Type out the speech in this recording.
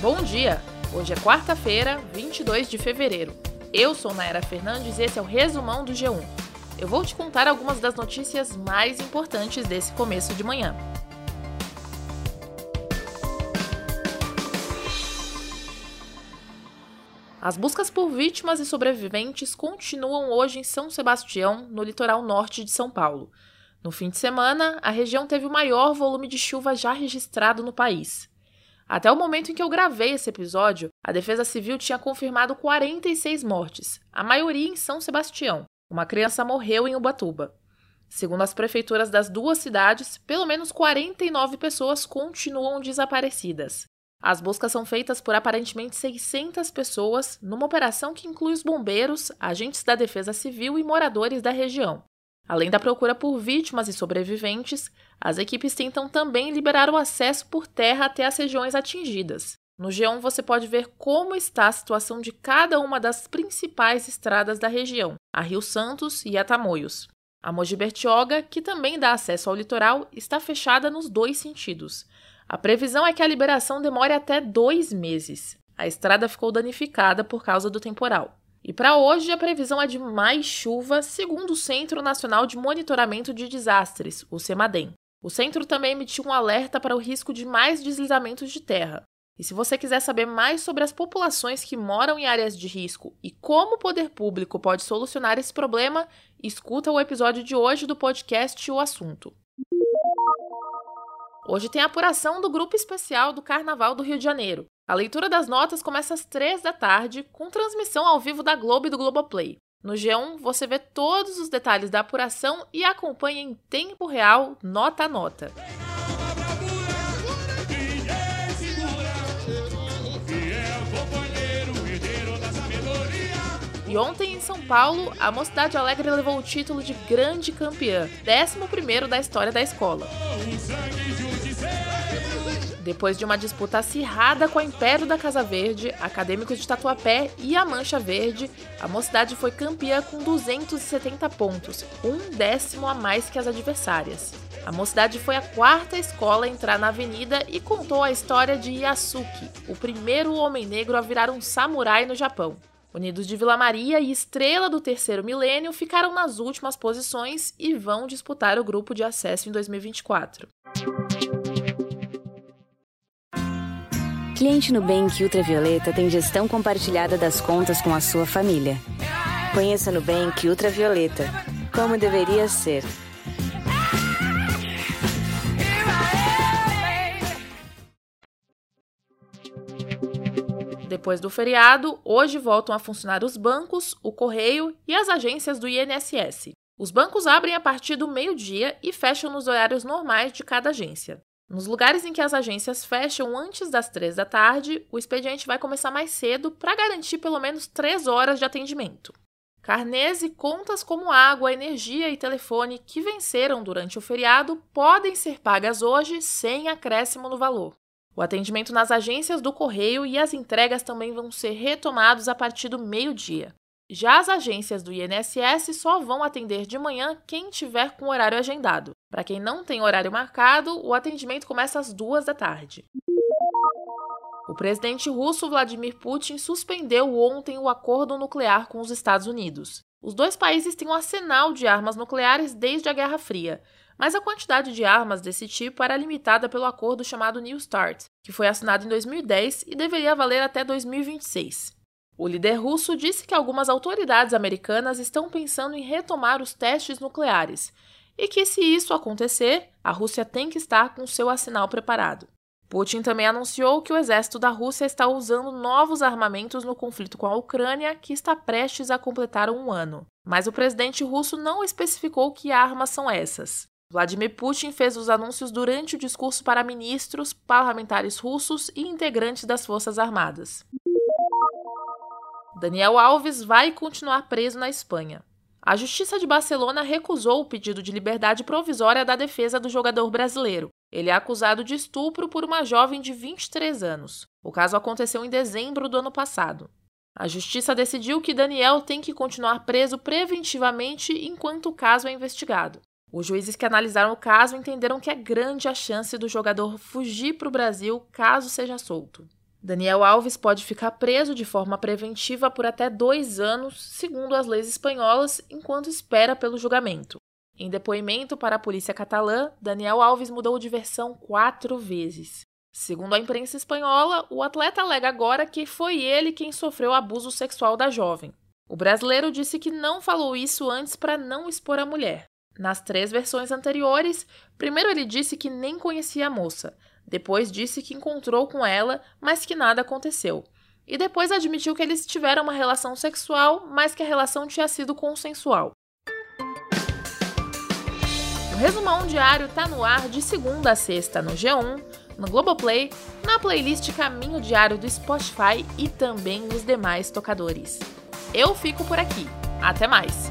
Bom dia! Hoje é quarta-feira, 22 de fevereiro. Eu sou Naira Fernandes e esse é o resumão do G1. Eu vou te contar algumas das notícias mais importantes desse começo de manhã. As buscas por vítimas e sobreviventes continuam hoje em São Sebastião, no litoral norte de São Paulo. No fim de semana, a região teve o maior volume de chuva já registrado no país. Até o momento em que eu gravei esse episódio, a Defesa Civil tinha confirmado 46 mortes, a maioria em São Sebastião. Uma criança morreu em Ubatuba. Segundo as prefeituras das duas cidades, pelo menos 49 pessoas continuam desaparecidas. As buscas são feitas por aparentemente 600 pessoas, numa operação que inclui os bombeiros, agentes da Defesa Civil e moradores da região. Além da procura por vítimas e sobreviventes, as equipes tentam também liberar o acesso por terra até as regiões atingidas. No G1 você pode ver como está a situação de cada uma das principais estradas da região, a Rio Santos e a Tamoios. A Mogi Bertioga, que também dá acesso ao litoral, está fechada nos dois sentidos. A previsão é que a liberação demore até dois meses. A estrada ficou danificada por causa do temporal. E para hoje a previsão é de mais chuva, segundo o Centro Nacional de Monitoramento de Desastres, o CEMADEM. O centro também emitiu um alerta para o risco de mais deslizamentos de terra. E se você quiser saber mais sobre as populações que moram em áreas de risco e como o poder público pode solucionar esse problema, escuta o episódio de hoje do podcast O Assunto. Hoje tem a apuração do grupo especial do Carnaval do Rio de Janeiro. A leitura das notas começa às 3 da tarde, com transmissão ao vivo da Globo e do Globoplay. No G1, você vê todos os detalhes da apuração e acompanha em tempo real, nota a nota. E ontem em São Paulo, a Mocidade Alegre levou o título de grande campeã, 11 da história da escola. Depois de uma disputa acirrada com a Império da Casa Verde, Acadêmicos de Tatuapé e a Mancha Verde, a Mocidade foi campeã com 270 pontos, um décimo a mais que as adversárias. A Mocidade foi a quarta escola a entrar na avenida e contou a história de Yasuki, o primeiro homem negro a virar um samurai no Japão. Unidos de Vila Maria e Estrela do Terceiro Milênio ficaram nas últimas posições e vão disputar o grupo de acesso em 2024. Cliente Nubank Ultravioleta tem gestão compartilhada das contas com a sua família. Conheça Nubank Ultravioleta. Como deveria ser. Depois do feriado, hoje voltam a funcionar os bancos, o correio e as agências do INSS. Os bancos abrem a partir do meio-dia e fecham nos horários normais de cada agência. Nos lugares em que as agências fecham antes das três da tarde, o expediente vai começar mais cedo para garantir pelo menos três horas de atendimento. Carnês e contas como água, energia e telefone que venceram durante o feriado podem ser pagas hoje sem acréscimo no valor. O atendimento nas agências do correio e as entregas também vão ser retomados a partir do meio-dia. Já as agências do INSS só vão atender de manhã quem tiver com horário agendado. Para quem não tem horário marcado, o atendimento começa às duas da tarde. O presidente russo Vladimir Putin suspendeu ontem o acordo nuclear com os Estados Unidos. Os dois países têm um arsenal de armas nucleares desde a Guerra Fria, mas a quantidade de armas desse tipo era limitada pelo acordo chamado New START, que foi assinado em 2010 e deveria valer até 2026. O líder russo disse que algumas autoridades americanas estão pensando em retomar os testes nucleares e que, se isso acontecer, a Rússia tem que estar com seu arsenal preparado. Putin também anunciou que o exército da Rússia está usando novos armamentos no conflito com a Ucrânia, que está prestes a completar um ano. Mas o presidente russo não especificou que armas são essas. Vladimir Putin fez os anúncios durante o discurso para ministros, parlamentares russos e integrantes das Forças Armadas. Daniel Alves vai continuar preso na Espanha. A Justiça de Barcelona recusou o pedido de liberdade provisória da defesa do jogador brasileiro. Ele é acusado de estupro por uma jovem de 23 anos. O caso aconteceu em dezembro do ano passado. A justiça decidiu que Daniel tem que continuar preso preventivamente enquanto o caso é investigado. Os juízes que analisaram o caso entenderam que é grande a chance do jogador fugir para o Brasil caso seja solto. Daniel Alves pode ficar preso de forma preventiva por até dois anos, segundo as leis espanholas, enquanto espera pelo julgamento. Em depoimento para a polícia catalã, Daniel Alves mudou de versão quatro vezes. Segundo a imprensa espanhola, o atleta alega agora que foi ele quem sofreu abuso sexual da jovem. O brasileiro disse que não falou isso antes para não expor a mulher. Nas três versões anteriores, primeiro ele disse que nem conhecia a moça, depois disse que encontrou com ela, mas que nada aconteceu. E depois admitiu que eles tiveram uma relação sexual, mas que a relação tinha sido consensual. O Resumão Diário está no ar de segunda a sexta no G1, no Globoplay, na playlist Caminho Diário do Spotify e também nos demais tocadores. Eu fico por aqui. Até mais!